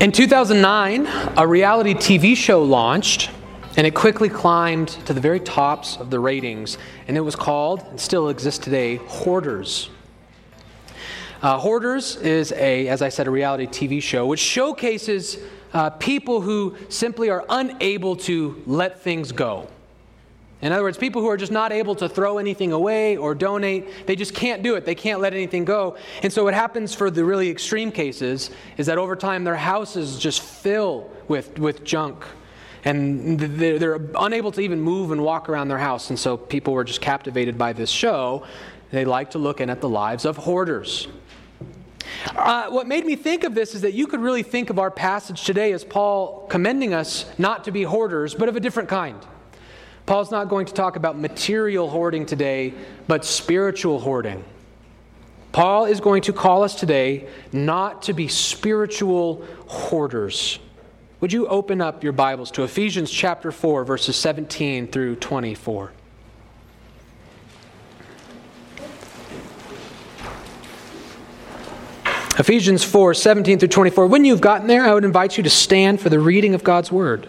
In 2009, a reality TV show launched, and it quickly climbed to the very tops of the ratings, and it was called, and still exists today, Hoarders. Uh, Hoarders is a, as I said, a reality TV show which showcases uh, people who simply are unable to let things go. In other words, people who are just not able to throw anything away or donate, they just can't do it. They can't let anything go. And so, what happens for the really extreme cases is that over time their houses just fill with, with junk. And they're, they're unable to even move and walk around their house. And so, people were just captivated by this show. They like to look in at the lives of hoarders. Uh, what made me think of this is that you could really think of our passage today as Paul commending us not to be hoarders, but of a different kind. Paul's not going to talk about material hoarding today, but spiritual hoarding. Paul is going to call us today not to be spiritual hoarders. Would you open up your Bibles to Ephesians chapter 4, verses 17 through 24? Ephesians 4, 17 through 24. When you've gotten there, I would invite you to stand for the reading of God's Word.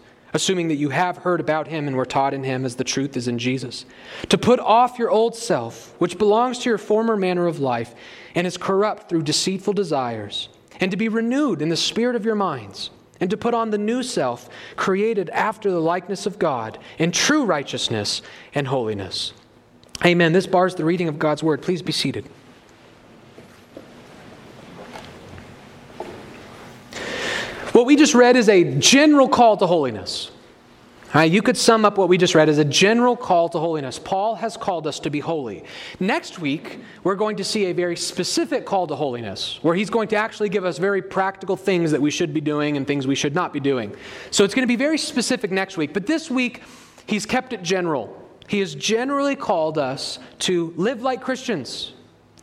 assuming that you have heard about him and were taught in him as the truth is in Jesus. To put off your old self, which belongs to your former manner of life and is corrupt through deceitful desires, and to be renewed in the spirit of your minds, and to put on the new self, created after the likeness of God, in true righteousness and holiness. Amen. This bars the reading of God's word. Please be seated. What we just read is a general call to holiness. Right, you could sum up what we just read as a general call to holiness. Paul has called us to be holy. Next week, we're going to see a very specific call to holiness, where he's going to actually give us very practical things that we should be doing and things we should not be doing. So it's going to be very specific next week. But this week, he's kept it general. He has generally called us to live like Christians,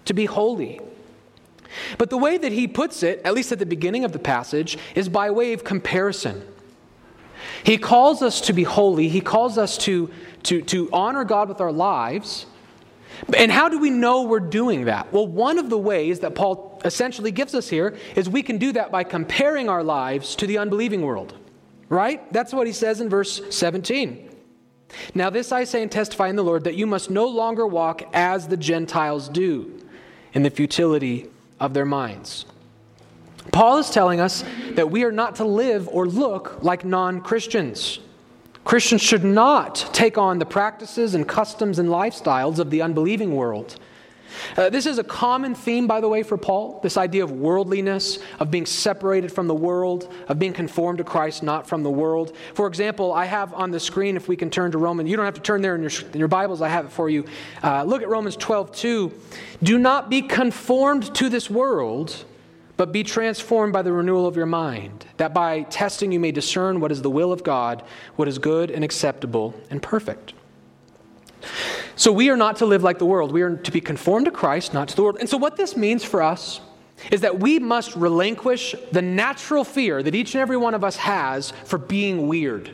to be holy. But the way that he puts it, at least at the beginning of the passage, is by way of comparison. He calls us to be holy, he calls us to, to, to honor God with our lives. And how do we know we're doing that? Well, one of the ways that Paul essentially gives us here is we can do that by comparing our lives to the unbelieving world. Right? That's what he says in verse 17. Now, this I say and testify in the Lord that you must no longer walk as the Gentiles do in the futility of their minds. Paul is telling us that we are not to live or look like non Christians. Christians should not take on the practices and customs and lifestyles of the unbelieving world. Uh, this is a common theme, by the way, for Paul this idea of worldliness, of being separated from the world, of being conformed to Christ, not from the world. For example, I have on the screen, if we can turn to Romans, you don't have to turn there in your, in your Bibles, I have it for you. Uh, look at Romans 12, 2. Do not be conformed to this world, but be transformed by the renewal of your mind, that by testing you may discern what is the will of God, what is good and acceptable and perfect. So we are not to live like the world. We are to be conformed to Christ, not to the world. And so what this means for us is that we must relinquish the natural fear that each and every one of us has for being weird.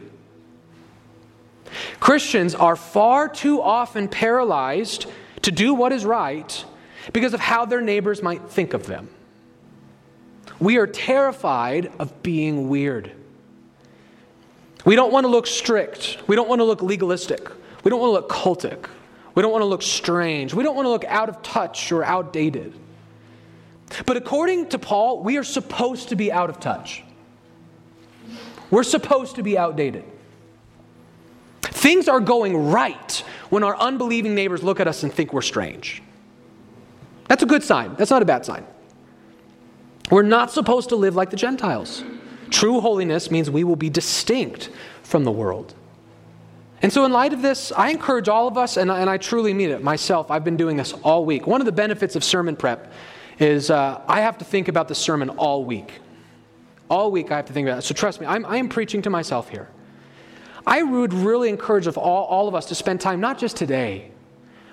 Christians are far too often paralyzed to do what is right because of how their neighbors might think of them. We are terrified of being weird. We don't want to look strict. We don't want to look legalistic. We don't want to look cultic. We don't want to look strange. We don't want to look out of touch or outdated. But according to Paul, we are supposed to be out of touch. We're supposed to be outdated. Things are going right when our unbelieving neighbors look at us and think we're strange. That's a good sign. That's not a bad sign. We're not supposed to live like the Gentiles. True holiness means we will be distinct from the world. And so, in light of this, I encourage all of us, and I, and I truly mean it myself. I've been doing this all week. One of the benefits of sermon prep is uh, I have to think about the sermon all week. All week, I have to think about it. So, trust me, I'm, I am preaching to myself here. I would really encourage of all, all of us to spend time, not just today,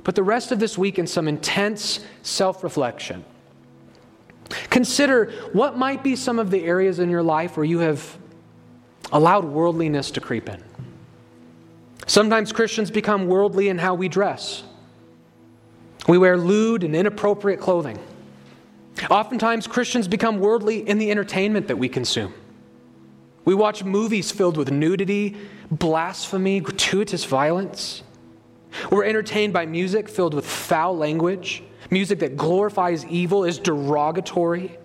but the rest of this week in some intense self reflection. Consider what might be some of the areas in your life where you have allowed worldliness to creep in. Sometimes Christians become worldly in how we dress. We wear lewd and inappropriate clothing. Oftentimes, Christians become worldly in the entertainment that we consume. We watch movies filled with nudity, blasphemy, gratuitous violence. We're entertained by music filled with foul language, music that glorifies evil, is derogatory.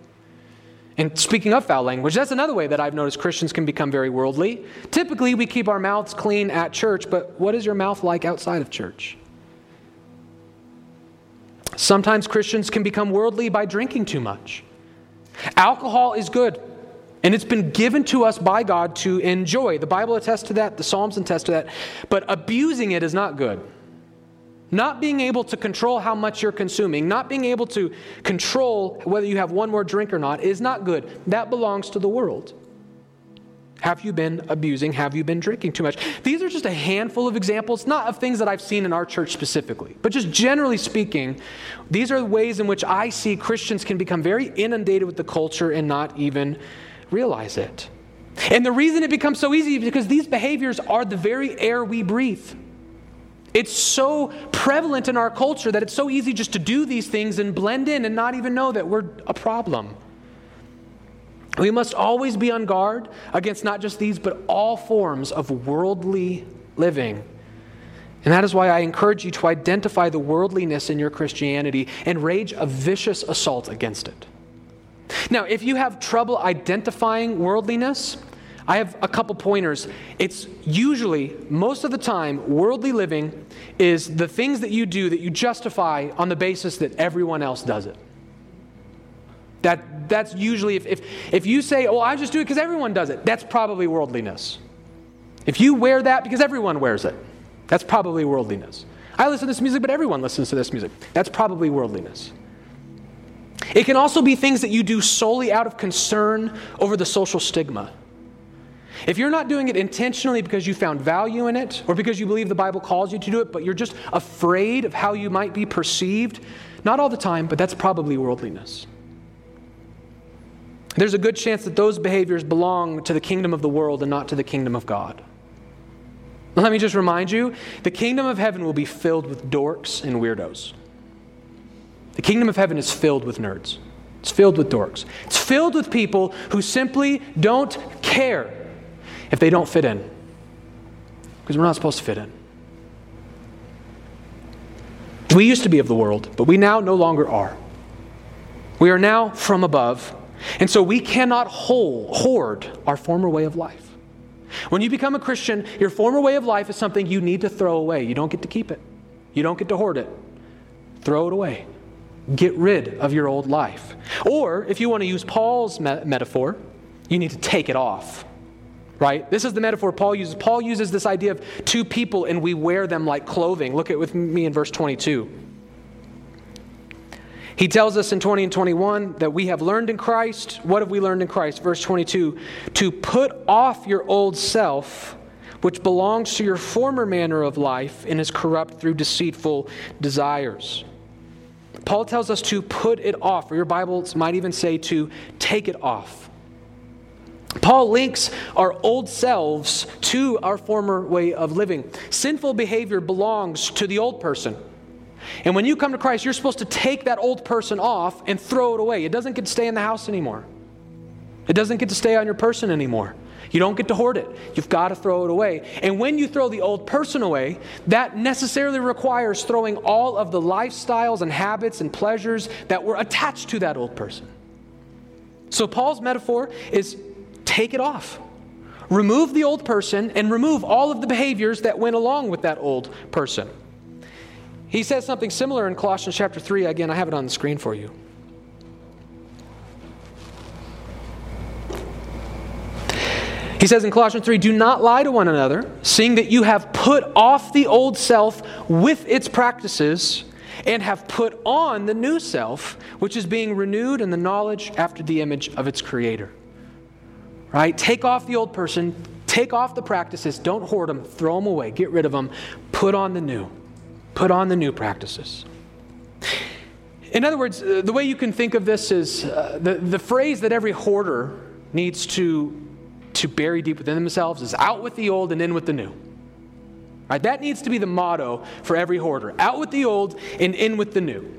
And speaking of foul language, that's another way that I've noticed Christians can become very worldly. Typically, we keep our mouths clean at church, but what is your mouth like outside of church? Sometimes Christians can become worldly by drinking too much. Alcohol is good, and it's been given to us by God to enjoy. The Bible attests to that, the Psalms attest to that, but abusing it is not good. Not being able to control how much you're consuming, not being able to control whether you have one more drink or not, is not good. That belongs to the world. Have you been abusing? Have you been drinking too much? These are just a handful of examples, not of things that I've seen in our church specifically, but just generally speaking, these are ways in which I see Christians can become very inundated with the culture and not even realize it. And the reason it becomes so easy is because these behaviors are the very air we breathe. It's so prevalent in our culture that it's so easy just to do these things and blend in and not even know that we're a problem. We must always be on guard against not just these, but all forms of worldly living. And that is why I encourage you to identify the worldliness in your Christianity and rage a vicious assault against it. Now, if you have trouble identifying worldliness, I have a couple pointers. It's usually, most of the time, worldly living is the things that you do that you justify on the basis that everyone else does it. That, that's usually, if, if, if you say, oh, I just do it because everyone does it, that's probably worldliness. If you wear that because everyone wears it, that's probably worldliness. I listen to this music, but everyone listens to this music. That's probably worldliness. It can also be things that you do solely out of concern over the social stigma. If you're not doing it intentionally because you found value in it or because you believe the Bible calls you to do it, but you're just afraid of how you might be perceived, not all the time, but that's probably worldliness. There's a good chance that those behaviors belong to the kingdom of the world and not to the kingdom of God. Let me just remind you the kingdom of heaven will be filled with dorks and weirdos. The kingdom of heaven is filled with nerds. It's filled with dorks. It's filled with people who simply don't care if they don't fit in. Because we're not supposed to fit in. We used to be of the world, but we now no longer are. We are now from above, and so we cannot hold, hoard our former way of life. When you become a Christian, your former way of life is something you need to throw away. You don't get to keep it, you don't get to hoard it. Throw it away. Get rid of your old life. Or, if you want to use Paul's me- metaphor, you need to take it off right? This is the metaphor Paul uses. Paul uses this idea of two people and we wear them like clothing. Look at with me in verse 22. He tells us in 20 and 21 that we have learned in Christ. What have we learned in Christ? Verse 22 to put off your old self, which belongs to your former manner of life and is corrupt through deceitful desires. Paul tells us to put it off, or your Bibles might even say to take it off. Paul links our old selves to our former way of living. Sinful behavior belongs to the old person. And when you come to Christ, you're supposed to take that old person off and throw it away. It doesn't get to stay in the house anymore, it doesn't get to stay on your person anymore. You don't get to hoard it. You've got to throw it away. And when you throw the old person away, that necessarily requires throwing all of the lifestyles and habits and pleasures that were attached to that old person. So, Paul's metaphor is take it off. Remove the old person and remove all of the behaviors that went along with that old person. He says something similar in Colossians chapter 3. Again, I have it on the screen for you. He says in Colossians 3 Do not lie to one another, seeing that you have put off the old self with its practices and have put on the new self, which is being renewed in the knowledge after the image of its creator. Right? Take off the old person, take off the practices, don't hoard them, throw them away, get rid of them, put on the new. Put on the new practices. In other words, uh, the way you can think of this is uh, the, the phrase that every hoarder needs to, to bury deep within themselves is out with the old and in with the new. Right? That needs to be the motto for every hoarder out with the old and in with the new.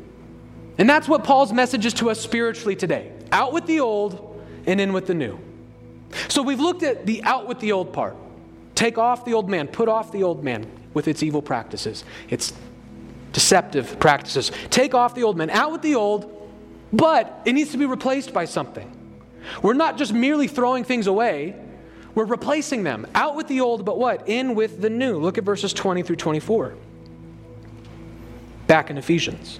And that's what Paul's message is to us spiritually today out with the old and in with the new. So we've looked at the out with the old part. Take off the old man, put off the old man with its evil practices, its deceptive practices. Take off the old man, out with the old, but it needs to be replaced by something. We're not just merely throwing things away, we're replacing them. Out with the old, but what? In with the new. Look at verses 20 through 24. Back in Ephesians.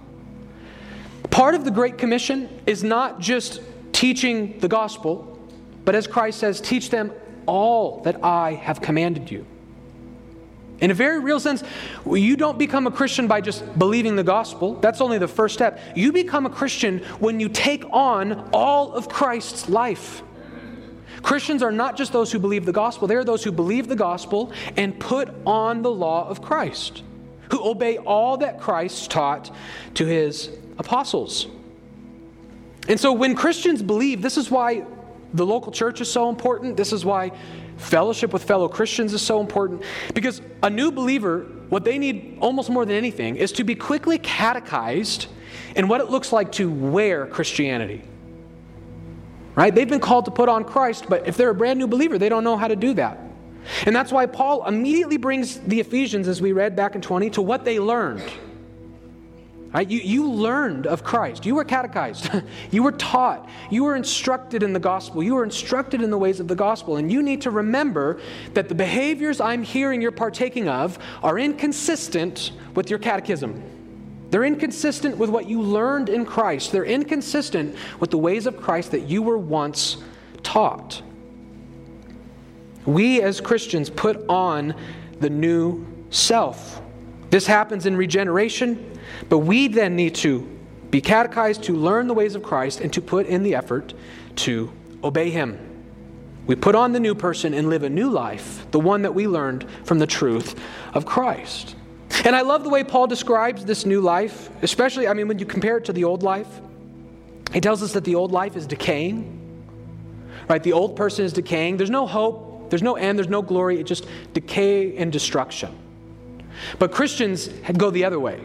Part of the Great Commission is not just teaching the gospel, but as Christ says, teach them all that I have commanded you. In a very real sense, you don't become a Christian by just believing the gospel. That's only the first step. You become a Christian when you take on all of Christ's life. Christians are not just those who believe the gospel, they are those who believe the gospel and put on the law of Christ, who obey all that Christ taught to his apostles. And so when Christians believe, this is why the local church is so important. This is why fellowship with fellow Christians is so important. Because a new believer, what they need almost more than anything is to be quickly catechized in what it looks like to wear Christianity. Right? They've been called to put on Christ, but if they're a brand new believer, they don't know how to do that. And that's why Paul immediately brings the Ephesians, as we read back in 20, to what they learned. Right? You, you learned of Christ. You were catechized. you were taught. You were instructed in the gospel. You were instructed in the ways of the gospel. And you need to remember that the behaviors I'm hearing you're partaking of are inconsistent with your catechism. They're inconsistent with what you learned in Christ. They're inconsistent with the ways of Christ that you were once taught. We as Christians put on the new self. This happens in regeneration but we then need to be catechized to learn the ways of Christ and to put in the effort to obey Him. We put on the new person and live a new life, the one that we learned from the truth of Christ. And I love the way Paul describes this new life, especially, I mean, when you compare it to the old life. He tells us that the old life is decaying, right? The old person is decaying. There's no hope, there's no end, there's no glory. It's just decay and destruction. But Christians go the other way.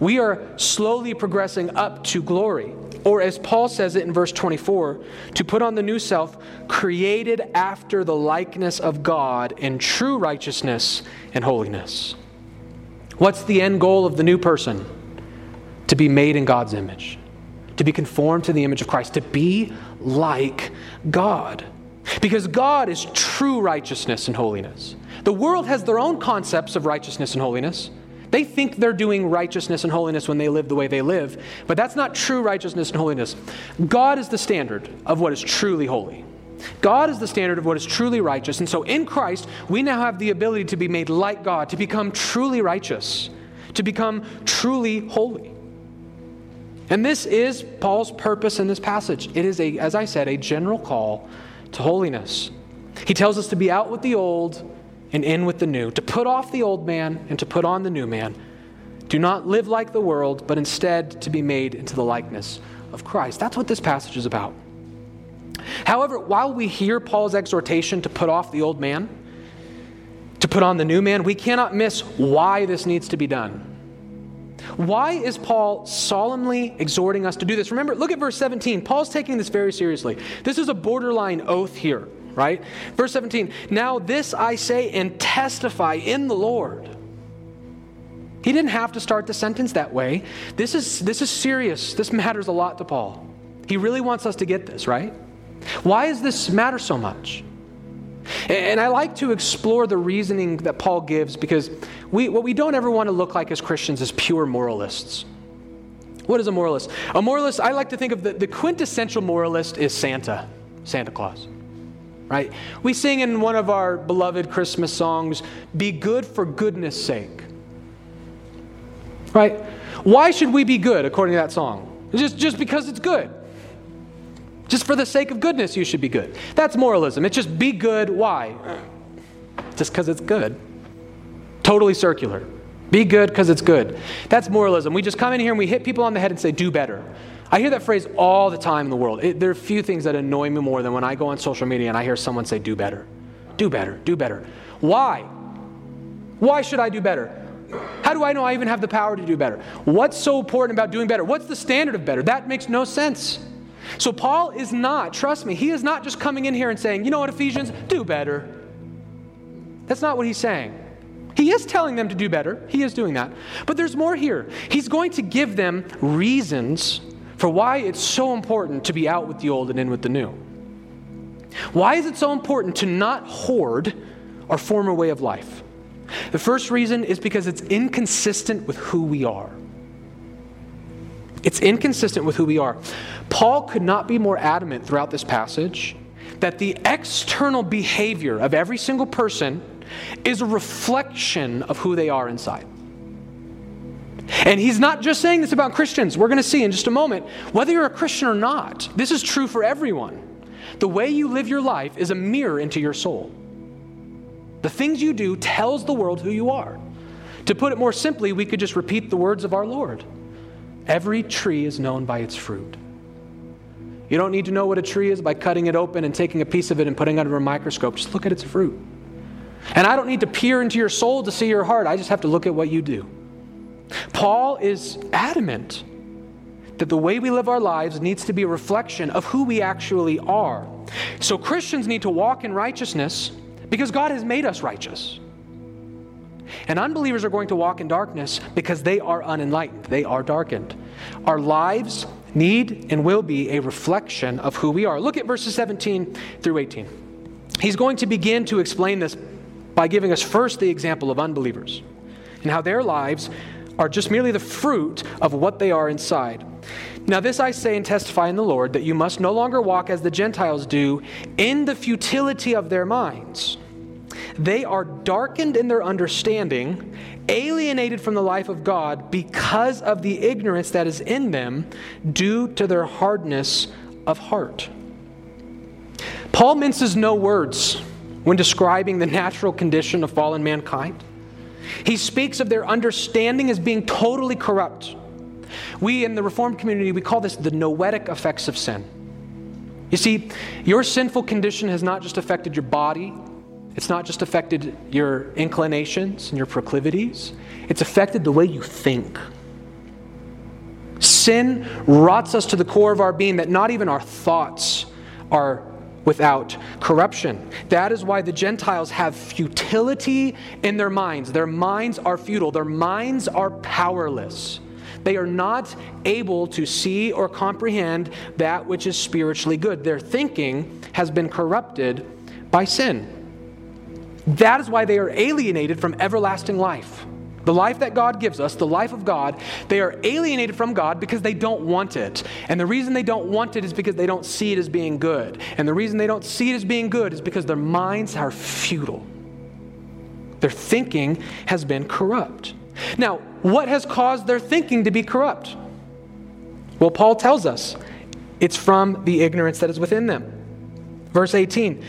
We are slowly progressing up to glory. Or, as Paul says it in verse 24, to put on the new self, created after the likeness of God in true righteousness and holiness. What's the end goal of the new person? To be made in God's image, to be conformed to the image of Christ, to be like God. Because God is true righteousness and holiness. The world has their own concepts of righteousness and holiness. They think they're doing righteousness and holiness when they live the way they live, but that's not true righteousness and holiness. God is the standard of what is truly holy. God is the standard of what is truly righteous. And so in Christ, we now have the ability to be made like God, to become truly righteous, to become truly holy. And this is Paul's purpose in this passage. It is, a, as I said, a general call to holiness. He tells us to be out with the old and in with the new, to put off the old man and to put on the new man. Do not live like the world, but instead to be made into the likeness of Christ. That's what this passage is about. However, while we hear Paul's exhortation to put off the old man, to put on the new man, we cannot miss why this needs to be done. Why is Paul solemnly exhorting us to do this? Remember, look at verse 17. Paul's taking this very seriously. This is a borderline oath here. Right? Verse 17, now this I say and testify in the Lord. He didn't have to start the sentence that way. This is, this is serious. This matters a lot to Paul. He really wants us to get this, right? Why does this matter so much? And I like to explore the reasoning that Paul gives because we, what we don't ever want to look like as Christians is pure moralists. What is a moralist? A moralist, I like to think of the, the quintessential moralist is Santa, Santa Claus. Right? We sing in one of our beloved Christmas songs, Be good for goodness sake. Right? Why should we be good according to that song? Just, just because it's good. Just for the sake of goodness, you should be good. That's moralism. It's just be good. Why? Just because it's good. Totally circular. Be good because it's good. That's moralism. We just come in here and we hit people on the head and say, do better. I hear that phrase all the time in the world. It, there are a few things that annoy me more than when I go on social media and I hear someone say, do better. Do better. Do better. Why? Why should I do better? How do I know I even have the power to do better? What's so important about doing better? What's the standard of better? That makes no sense. So, Paul is not, trust me, he is not just coming in here and saying, you know what, Ephesians, do better. That's not what he's saying. He is telling them to do better. He is doing that. But there's more here. He's going to give them reasons for why it's so important to be out with the old and in with the new. Why is it so important to not hoard our former way of life? The first reason is because it's inconsistent with who we are. It's inconsistent with who we are. Paul could not be more adamant throughout this passage that the external behavior of every single person is a reflection of who they are inside. And he's not just saying this about Christians. We're going to see in just a moment whether you're a Christian or not. This is true for everyone. The way you live your life is a mirror into your soul. The things you do tells the world who you are. To put it more simply, we could just repeat the words of our Lord. Every tree is known by its fruit. You don't need to know what a tree is by cutting it open and taking a piece of it and putting it under a microscope. Just look at its fruit. And I don't need to peer into your soul to see your heart. I just have to look at what you do. Paul is adamant that the way we live our lives needs to be a reflection of who we actually are. So Christians need to walk in righteousness because God has made us righteous. And unbelievers are going to walk in darkness because they are unenlightened, they are darkened. Our lives need and will be a reflection of who we are. Look at verses 17 through 18. He's going to begin to explain this by giving us first the example of unbelievers and how their lives are just merely the fruit of what they are inside. Now, this I say and testify in the Lord that you must no longer walk as the Gentiles do in the futility of their minds. They are darkened in their understanding, alienated from the life of God because of the ignorance that is in them due to their hardness of heart. Paul minces no words when describing the natural condition of fallen mankind. He speaks of their understanding as being totally corrupt. We in the Reformed community, we call this the noetic effects of sin. You see, your sinful condition has not just affected your body, it's not just affected your inclinations and your proclivities, it's affected the way you think. Sin rots us to the core of our being that not even our thoughts are without corruption. That is why the Gentiles have futility in their minds. Their minds are futile, their minds are powerless. They are not able to see or comprehend that which is spiritually good. Their thinking has been corrupted by sin. That is why they are alienated from everlasting life. The life that God gives us, the life of God, they are alienated from God because they don't want it. And the reason they don't want it is because they don't see it as being good. And the reason they don't see it as being good is because their minds are futile. Their thinking has been corrupt. Now, what has caused their thinking to be corrupt? Well, Paul tells us it's from the ignorance that is within them. Verse 18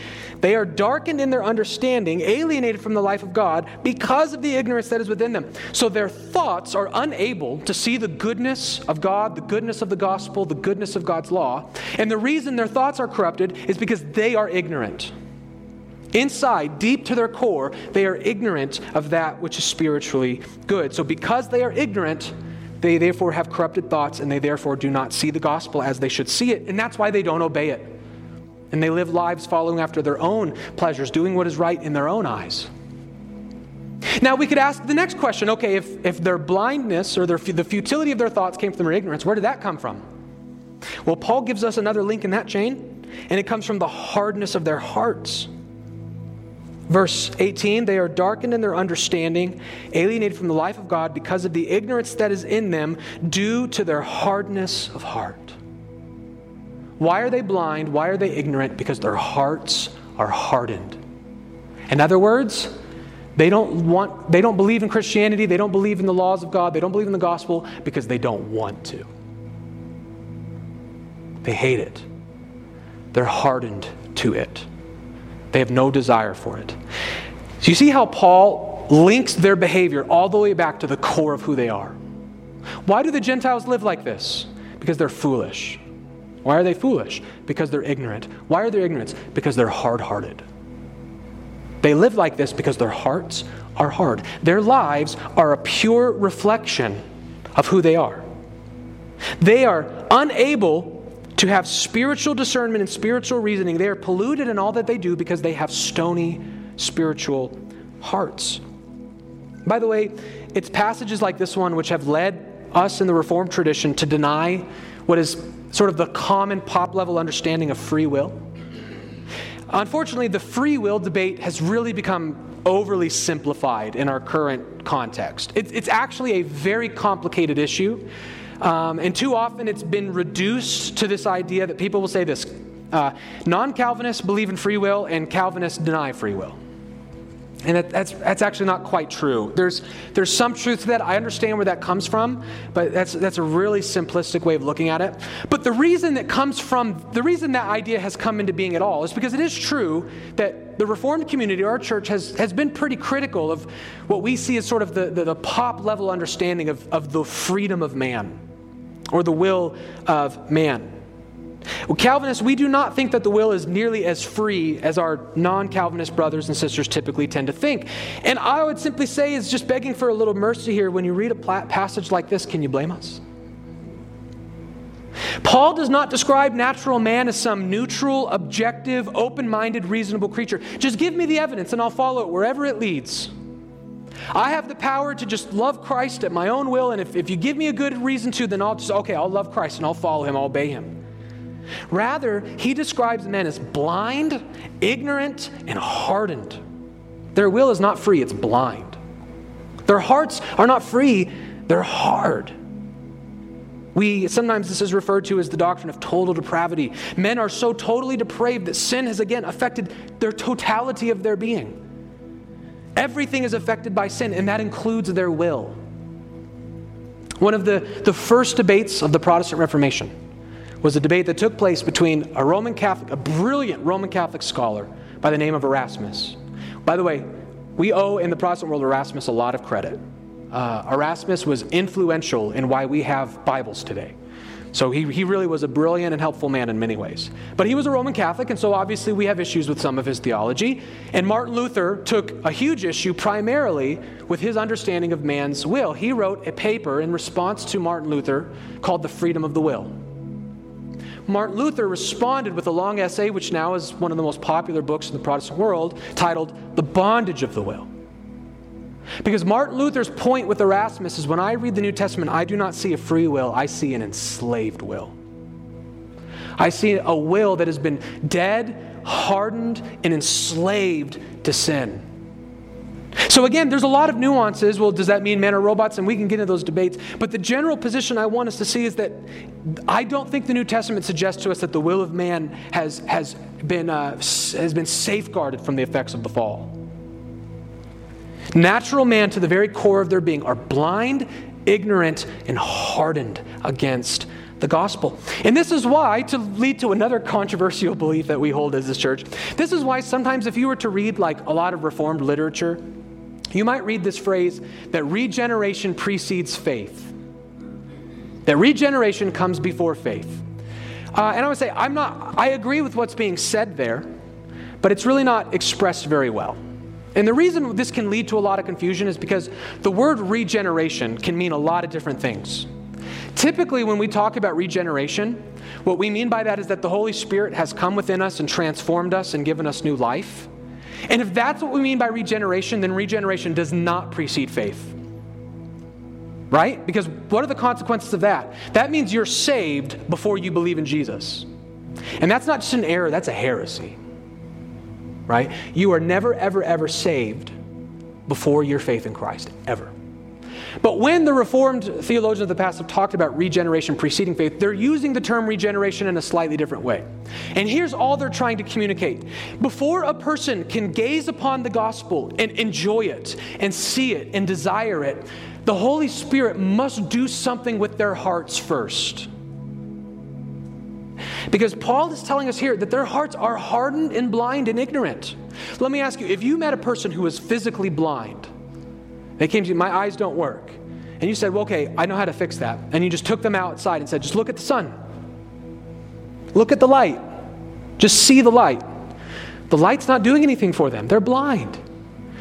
they are darkened in their understanding, alienated from the life of God because of the ignorance that is within them. So their thoughts are unable to see the goodness of God, the goodness of the gospel, the goodness of God's law. And the reason their thoughts are corrupted is because they are ignorant. Inside, deep to their core, they are ignorant of that which is spiritually good. So because they are ignorant, they therefore have corrupted thoughts and they therefore do not see the gospel as they should see it. And that's why they don't obey it. And they live lives following after their own pleasures, doing what is right in their own eyes. Now, we could ask the next question okay, if, if their blindness or their, the futility of their thoughts came from their ignorance, where did that come from? Well, Paul gives us another link in that chain, and it comes from the hardness of their hearts. Verse 18, they are darkened in their understanding, alienated from the life of God because of the ignorance that is in them due to their hardness of heart. Why are they blind? Why are they ignorant? Because their hearts are hardened. In other words, they don't want they don't believe in Christianity, they don't believe in the laws of God, they don't believe in the gospel because they don't want to. They hate it. They're hardened to it. They have no desire for it. So you see how Paul links their behavior all the way back to the core of who they are. Why do the Gentiles live like this? Because they're foolish. Why are they foolish? Because they're ignorant. Why are they ignorant? Because they're hard hearted. They live like this because their hearts are hard. Their lives are a pure reflection of who they are. They are unable to have spiritual discernment and spiritual reasoning. They are polluted in all that they do because they have stony spiritual hearts. By the way, it's passages like this one which have led us in the Reformed tradition to deny what is sort of the common pop level understanding of free will. Unfortunately, the free will debate has really become overly simplified in our current context. it's actually a very complicated issue. Um, and too often it's been reduced to this idea that people will say this uh, non Calvinists believe in free will, and Calvinists deny free will. And that, that's, that's actually not quite true. There's, there's some truth to that. I understand where that comes from, but that's, that's a really simplistic way of looking at it. But the reason that comes from, the reason that idea has come into being at all is because it is true that the Reformed community, our church, has, has been pretty critical of what we see as sort of the, the, the pop level understanding of, of the freedom of man or the will of man. Well, Calvinists, we do not think that the will is nearly as free as our non Calvinist brothers and sisters typically tend to think. And I would simply say, is just begging for a little mercy here. When you read a passage like this, can you blame us? Paul does not describe natural man as some neutral, objective, open minded, reasonable creature. Just give me the evidence and I'll follow it wherever it leads. I have the power to just love Christ at my own will, and if, if you give me a good reason to, then I'll just, okay, I'll love Christ and I'll follow him, I'll obey him. Rather, he describes men as blind, ignorant, and hardened. Their will is not free, it's blind. Their hearts are not free, they're hard. We sometimes this is referred to as the doctrine of total depravity. Men are so totally depraved that sin has again affected their totality of their being. Everything is affected by sin, and that includes their will. One of the, the first debates of the Protestant Reformation was a debate that took place between a Roman Catholic, a brilliant Roman Catholic scholar by the name of Erasmus. By the way, we owe in the Protestant world Erasmus a lot of credit. Uh, Erasmus was influential in why we have Bibles today. So he, he really was a brilliant and helpful man in many ways. But he was a Roman Catholic, and so obviously we have issues with some of his theology. And Martin Luther took a huge issue primarily with his understanding of man's will. He wrote a paper in response to Martin Luther called The Freedom of the Will. Martin Luther responded with a long essay, which now is one of the most popular books in the Protestant world, titled The Bondage of the Will. Because Martin Luther's point with Erasmus is when I read the New Testament, I do not see a free will, I see an enslaved will. I see a will that has been dead, hardened, and enslaved to sin. So, again, there's a lot of nuances. Well, does that mean men are robots? And we can get into those debates. But the general position I want us to see is that I don't think the New Testament suggests to us that the will of man has, has, been, uh, has been safeguarded from the effects of the fall. Natural man, to the very core of their being, are blind, ignorant, and hardened against the gospel. And this is why, to lead to another controversial belief that we hold as this church, this is why sometimes if you were to read like a lot of Reformed literature, you might read this phrase that regeneration precedes faith. That regeneration comes before faith. Uh, and I would say, I'm not, I agree with what's being said there, but it's really not expressed very well. And the reason this can lead to a lot of confusion is because the word regeneration can mean a lot of different things. Typically, when we talk about regeneration, what we mean by that is that the Holy Spirit has come within us and transformed us and given us new life. And if that's what we mean by regeneration, then regeneration does not precede faith. Right? Because what are the consequences of that? That means you're saved before you believe in Jesus. And that's not just an error, that's a heresy. Right? You are never, ever, ever saved before your faith in Christ, ever. But when the Reformed theologians of the past have talked about regeneration preceding faith, they're using the term regeneration in a slightly different way. And here's all they're trying to communicate. Before a person can gaze upon the gospel and enjoy it and see it and desire it, the Holy Spirit must do something with their hearts first. Because Paul is telling us here that their hearts are hardened and blind and ignorant. Let me ask you if you met a person who was physically blind, they came to you, my eyes don't work. And you said, well, okay, I know how to fix that. And you just took them outside and said, just look at the sun. Look at the light. Just see the light. The light's not doing anything for them, they're blind.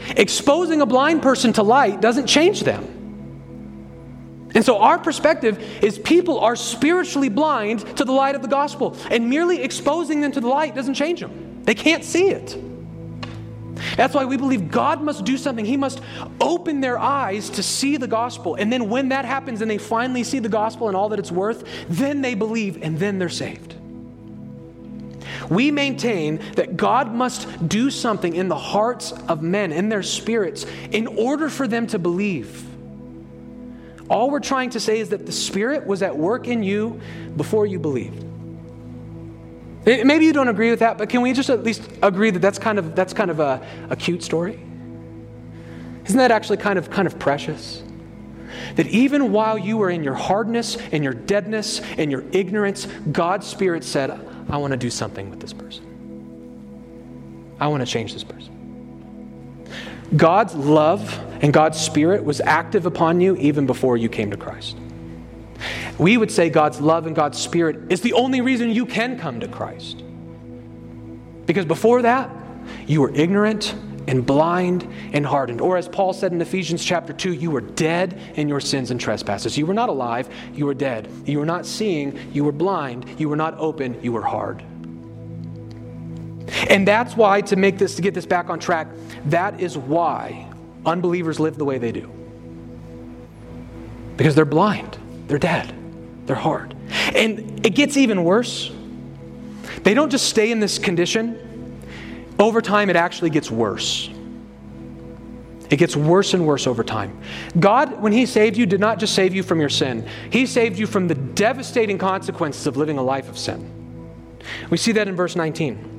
Exposing a blind person to light doesn't change them. And so, our perspective is people are spiritually blind to the light of the gospel, and merely exposing them to the light doesn't change them. They can't see it. That's why we believe God must do something. He must open their eyes to see the gospel. And then when that happens and they finally see the gospel and all that it's worth, then they believe and then they're saved. We maintain that God must do something in the hearts of men, in their spirits, in order for them to believe. All we're trying to say is that the Spirit was at work in you before you believed. Maybe you don't agree with that, but can we just at least agree that that's kind of, that's kind of a, a cute story? Isn't that actually kind of, kind of precious? That even while you were in your hardness and your deadness and your ignorance, God's Spirit said, I want to do something with this person. I want to change this person. God's love and God's Spirit was active upon you even before you came to Christ. We would say God's love and God's Spirit is the only reason you can come to Christ. Because before that, you were ignorant and blind and hardened. Or as Paul said in Ephesians chapter 2, you were dead in your sins and trespasses. You were not alive, you were dead. You were not seeing, you were blind. You were not open, you were hard. And that's why, to make this, to get this back on track, that is why unbelievers live the way they do. Because they're blind, they're dead. They're hard. And it gets even worse. They don't just stay in this condition, over time, it actually gets worse. It gets worse and worse over time. God, when He saved you, did not just save you from your sin, He saved you from the devastating consequences of living a life of sin. We see that in verse 19.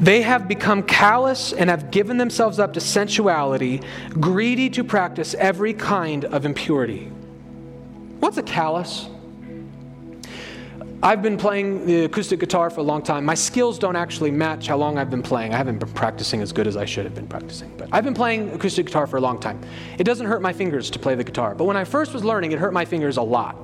They have become callous and have given themselves up to sensuality, greedy to practice every kind of impurity. What's a callus? I've been playing the acoustic guitar for a long time. My skills don't actually match how long I've been playing. I haven't been practicing as good as I should have been practicing. But I've been playing acoustic guitar for a long time. It doesn't hurt my fingers to play the guitar. But when I first was learning, it hurt my fingers a lot.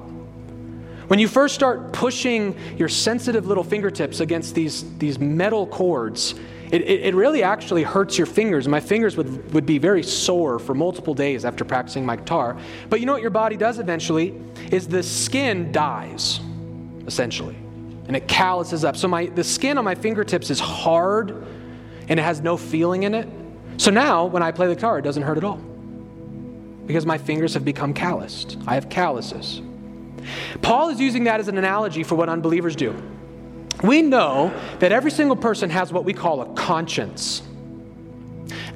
When you first start pushing your sensitive little fingertips against these, these metal cords, it, it, it, really actually hurts your fingers. My fingers would, would be very sore for multiple days after practicing my guitar. But you know what your body does eventually? Is the skin dies, essentially. And it calluses up. So my, the skin on my fingertips is hard and it has no feeling in it. So now when I play the guitar, it doesn't hurt at all. Because my fingers have become calloused. I have calluses. Paul is using that as an analogy for what unbelievers do. We know that every single person has what we call a conscience.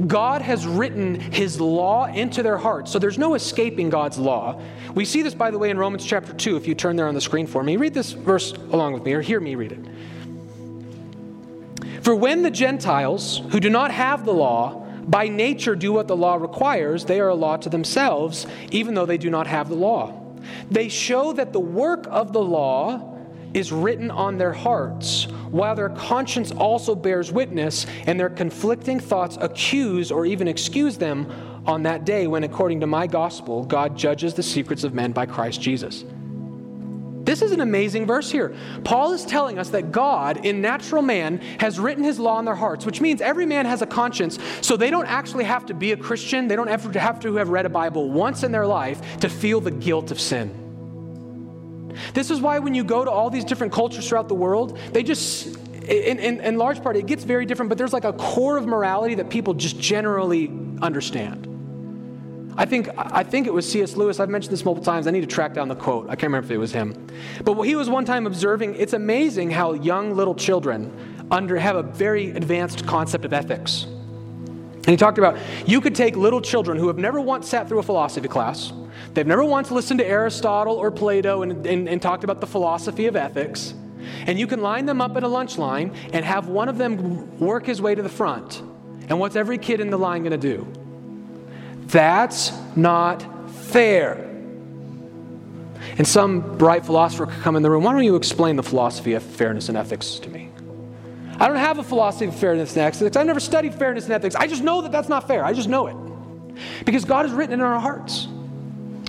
God has written his law into their hearts, so there's no escaping God's law. We see this, by the way, in Romans chapter 2, if you turn there on the screen for me. Read this verse along with me, or hear me read it. For when the Gentiles, who do not have the law, by nature do what the law requires, they are a law to themselves, even though they do not have the law. They show that the work of the law is written on their hearts, while their conscience also bears witness, and their conflicting thoughts accuse or even excuse them on that day when, according to my gospel, God judges the secrets of men by Christ Jesus. This is an amazing verse here. Paul is telling us that God, in natural man, has written his law in their hearts, which means every man has a conscience, so they don't actually have to be a Christian. They don't have to have, to have read a Bible once in their life to feel the guilt of sin. This is why when you go to all these different cultures throughout the world, they just, in, in, in large part, it gets very different, but there's like a core of morality that people just generally understand. I think, I think it was C.S. Lewis. I've mentioned this multiple times. I need to track down the quote. I can't remember if it was him. But he was one time observing it's amazing how young little children under, have a very advanced concept of ethics. And he talked about you could take little children who have never once sat through a philosophy class, they've never once listened to Aristotle or Plato and, and, and talked about the philosophy of ethics, and you can line them up in a lunch line and have one of them work his way to the front. And what's every kid in the line going to do? That's not fair. And some bright philosopher could come in the room. Why don't you explain the philosophy of fairness and ethics to me? I don't have a philosophy of fairness and ethics. I've never studied fairness and ethics. I just know that that's not fair. I just know it. Because God has written it in our hearts.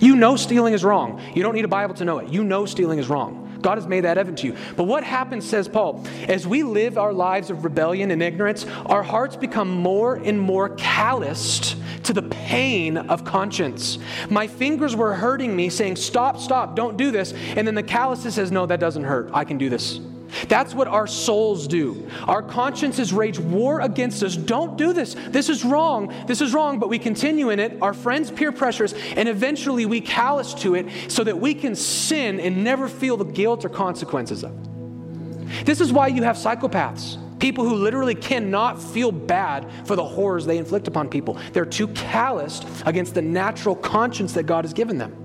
You know stealing is wrong. You don't need a Bible to know it. You know stealing is wrong. God has made that evident to you. But what happens, says Paul, as we live our lives of rebellion and ignorance, our hearts become more and more calloused to the pain of conscience. My fingers were hurting me, saying, Stop, stop, don't do this. And then the calluses says, No, that doesn't hurt. I can do this. That's what our souls do. Our consciences rage war against us. Don't do this. This is wrong. This is wrong, but we continue in it. Our friends peer pressures, and eventually we callous to it so that we can sin and never feel the guilt or consequences of it. This is why you have psychopaths. People who literally cannot feel bad for the horrors they inflict upon people. They're too calloused against the natural conscience that God has given them.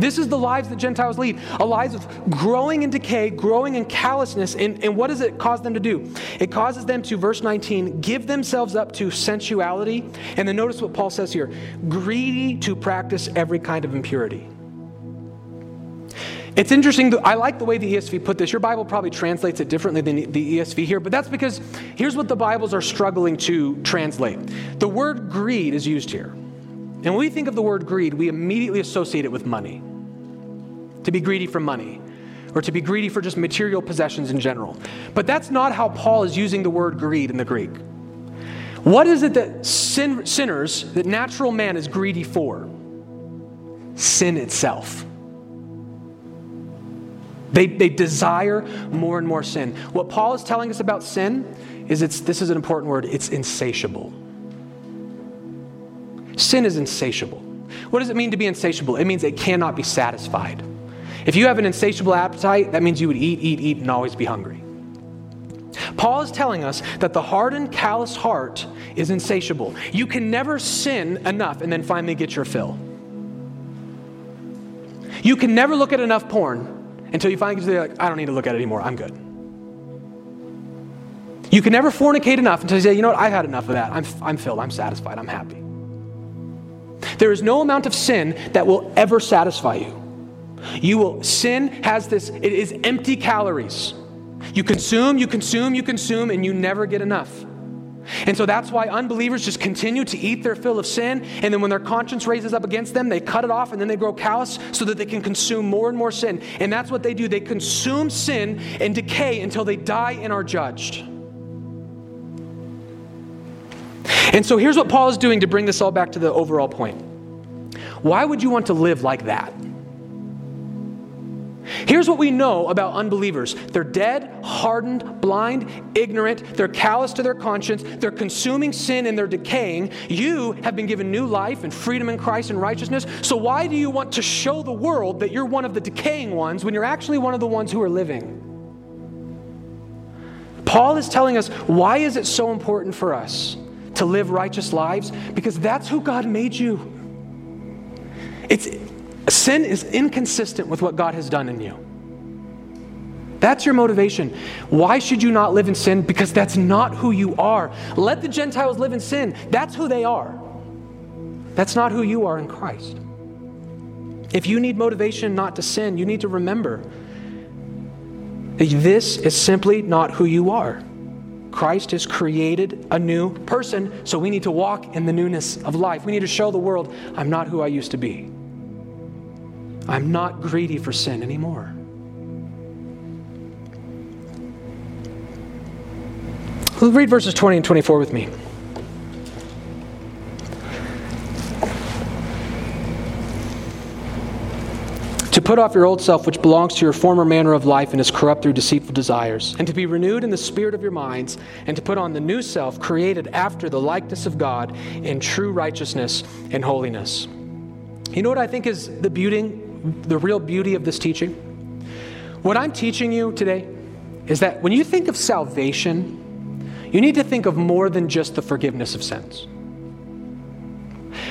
This is the lives that Gentiles lead a lives of growing in decay, growing in callousness. And, and what does it cause them to do? It causes them to, verse 19, give themselves up to sensuality. And then notice what Paul says here greedy to practice every kind of impurity. It's interesting. I like the way the ESV put this. Your Bible probably translates it differently than the ESV here, but that's because here's what the Bibles are struggling to translate. The word greed is used here. And when we think of the word greed, we immediately associate it with money. To be greedy for money, or to be greedy for just material possessions in general. But that's not how Paul is using the word greed in the Greek. What is it that sin, sinners, that natural man is greedy for? Sin itself. They, they desire more and more sin. What Paul is telling us about sin is it's, this is an important word, it's insatiable. Sin is insatiable. What does it mean to be insatiable? It means it cannot be satisfied. If you have an insatiable appetite, that means you would eat, eat, eat, and always be hungry. Paul is telling us that the hardened, callous heart is insatiable. You can never sin enough and then finally get your fill. You can never look at enough porn until you finally get to the like, I don't need to look at it anymore. I'm good. You can never fornicate enough until you say, you know what, I've had enough of that. I'm, I'm filled. I'm satisfied. I'm happy. There is no amount of sin that will ever satisfy you. You will, sin has this, it is empty calories. You consume, you consume, you consume, and you never get enough. And so that's why unbelievers just continue to eat their fill of sin. And then when their conscience raises up against them, they cut it off and then they grow callous so that they can consume more and more sin. And that's what they do. They consume sin and decay until they die and are judged. And so here's what Paul is doing to bring this all back to the overall point. Why would you want to live like that? Here's what we know about unbelievers they're dead, hardened, blind, ignorant, they're callous to their conscience, they're consuming sin and they're decaying. You have been given new life and freedom in Christ and righteousness. So, why do you want to show the world that you're one of the decaying ones when you're actually one of the ones who are living? Paul is telling us why is it so important for us to live righteous lives? Because that's who God made you. It's Sin is inconsistent with what God has done in you. That's your motivation. Why should you not live in sin? Because that's not who you are. Let the Gentiles live in sin. That's who they are. That's not who you are in Christ. If you need motivation not to sin, you need to remember this is simply not who you are. Christ has created a new person, so we need to walk in the newness of life. We need to show the world, I'm not who I used to be. I'm not greedy for sin anymore. Read verses 20 and 24 with me. to put off your old self, which belongs to your former manner of life and is corrupt through deceitful desires, and to be renewed in the spirit of your minds, and to put on the new self, created after the likeness of God in true righteousness and holiness. You know what I think is the beauty, the real beauty of this teaching? What I'm teaching you today is that when you think of salvation, you need to think of more than just the forgiveness of sins.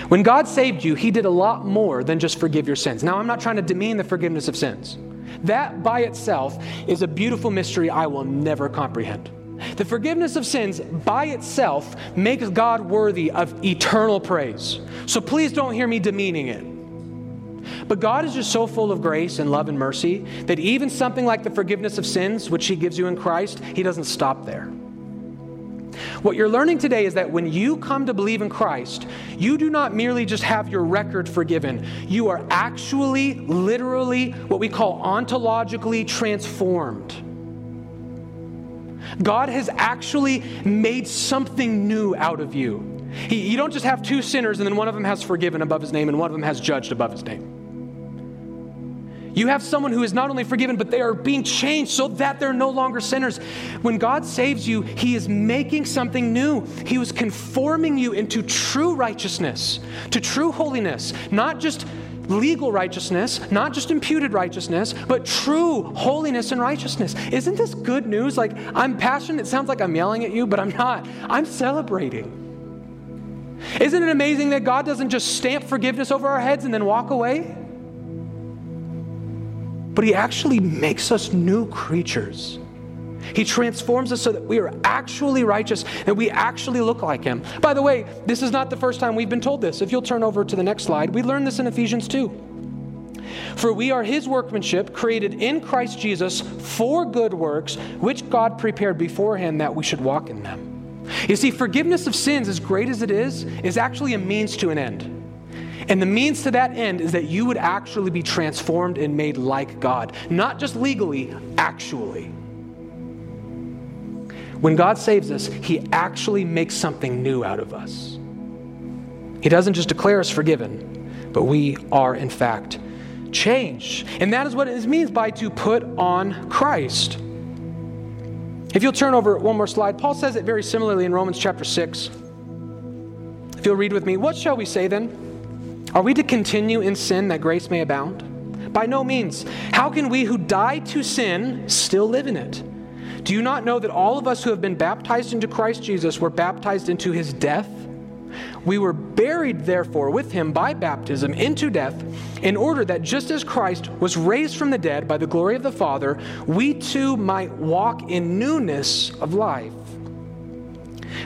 When God saved you, He did a lot more than just forgive your sins. Now, I'm not trying to demean the forgiveness of sins. That by itself is a beautiful mystery I will never comprehend. The forgiveness of sins by itself makes God worthy of eternal praise. So please don't hear me demeaning it. But God is just so full of grace and love and mercy that even something like the forgiveness of sins, which He gives you in Christ, He doesn't stop there. What you're learning today is that when you come to believe in Christ, you do not merely just have your record forgiven, you are actually, literally, what we call ontologically transformed. God has actually made something new out of you. He, you don't just have two sinners and then one of them has forgiven above his name and one of them has judged above his name. You have someone who is not only forgiven, but they are being changed so that they're no longer sinners. When God saves you, He is making something new. He was conforming you into true righteousness, to true holiness, not just legal righteousness, not just imputed righteousness, but true holiness and righteousness. Isn't this good news? Like, I'm passionate. It sounds like I'm yelling at you, but I'm not. I'm celebrating. Isn't it amazing that God doesn't just stamp forgiveness over our heads and then walk away? But He actually makes us new creatures. He transforms us so that we are actually righteous, and we actually look like Him. By the way, this is not the first time we've been told this. If you'll turn over to the next slide, we learned this in Ephesians 2. For we are His workmanship, created in Christ Jesus for good works, which God prepared beforehand that we should walk in them. You see, forgiveness of sins, as great as it is, is actually a means to an end. And the means to that end is that you would actually be transformed and made like God, not just legally, actually. When God saves us, He actually makes something new out of us. He doesn't just declare us forgiven, but we are, in fact, changed. And that is what it means by to put on Christ. If you'll turn over one more slide, Paul says it very similarly in Romans chapter 6. If you'll read with me, what shall we say then? Are we to continue in sin that grace may abound? By no means. How can we who died to sin still live in it? Do you not know that all of us who have been baptized into Christ Jesus were baptized into his death? We were buried, therefore, with him by baptism into death, in order that just as Christ was raised from the dead by the glory of the Father, we too might walk in newness of life.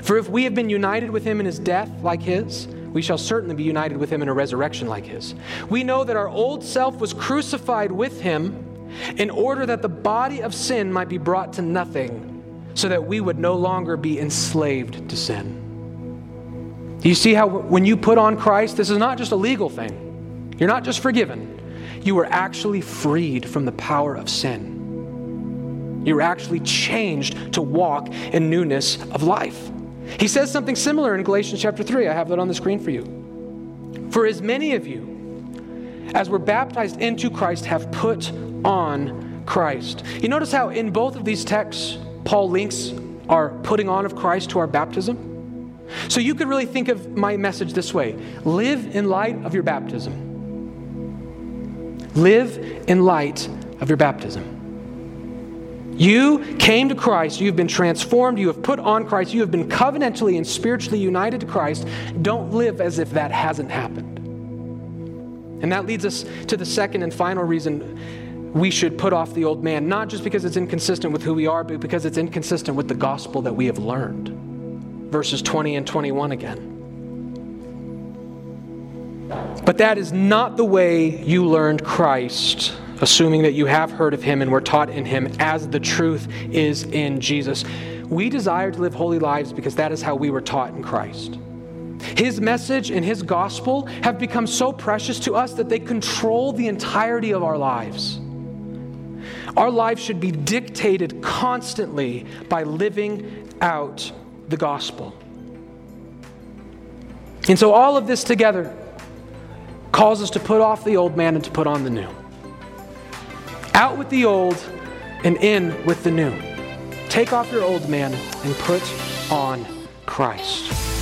For if we have been united with him in his death, like his, we shall certainly be united with him in a resurrection like his. We know that our old self was crucified with him in order that the body of sin might be brought to nothing, so that we would no longer be enslaved to sin. You see how when you put on Christ, this is not just a legal thing? You're not just forgiven, you are actually freed from the power of sin. You're actually changed to walk in newness of life. He says something similar in Galatians chapter 3. I have that on the screen for you. For as many of you as were baptized into Christ have put on Christ. You notice how in both of these texts, Paul links our putting on of Christ to our baptism? So you could really think of my message this way live in light of your baptism. Live in light of your baptism. You came to Christ. You have been transformed. You have put on Christ. You have been covenantally and spiritually united to Christ. Don't live as if that hasn't happened. And that leads us to the second and final reason we should put off the old man, not just because it's inconsistent with who we are, but because it's inconsistent with the gospel that we have learned. Verses 20 and 21 again. But that is not the way you learned Christ assuming that you have heard of him and were taught in him as the truth is in Jesus. We desire to live holy lives because that is how we were taught in Christ. His message and His gospel have become so precious to us that they control the entirety of our lives. Our lives should be dictated constantly by living out the gospel. And so, all of this together calls us to put off the old man and to put on the new. Out with the old and in with the new. Take off your old man and put on Christ.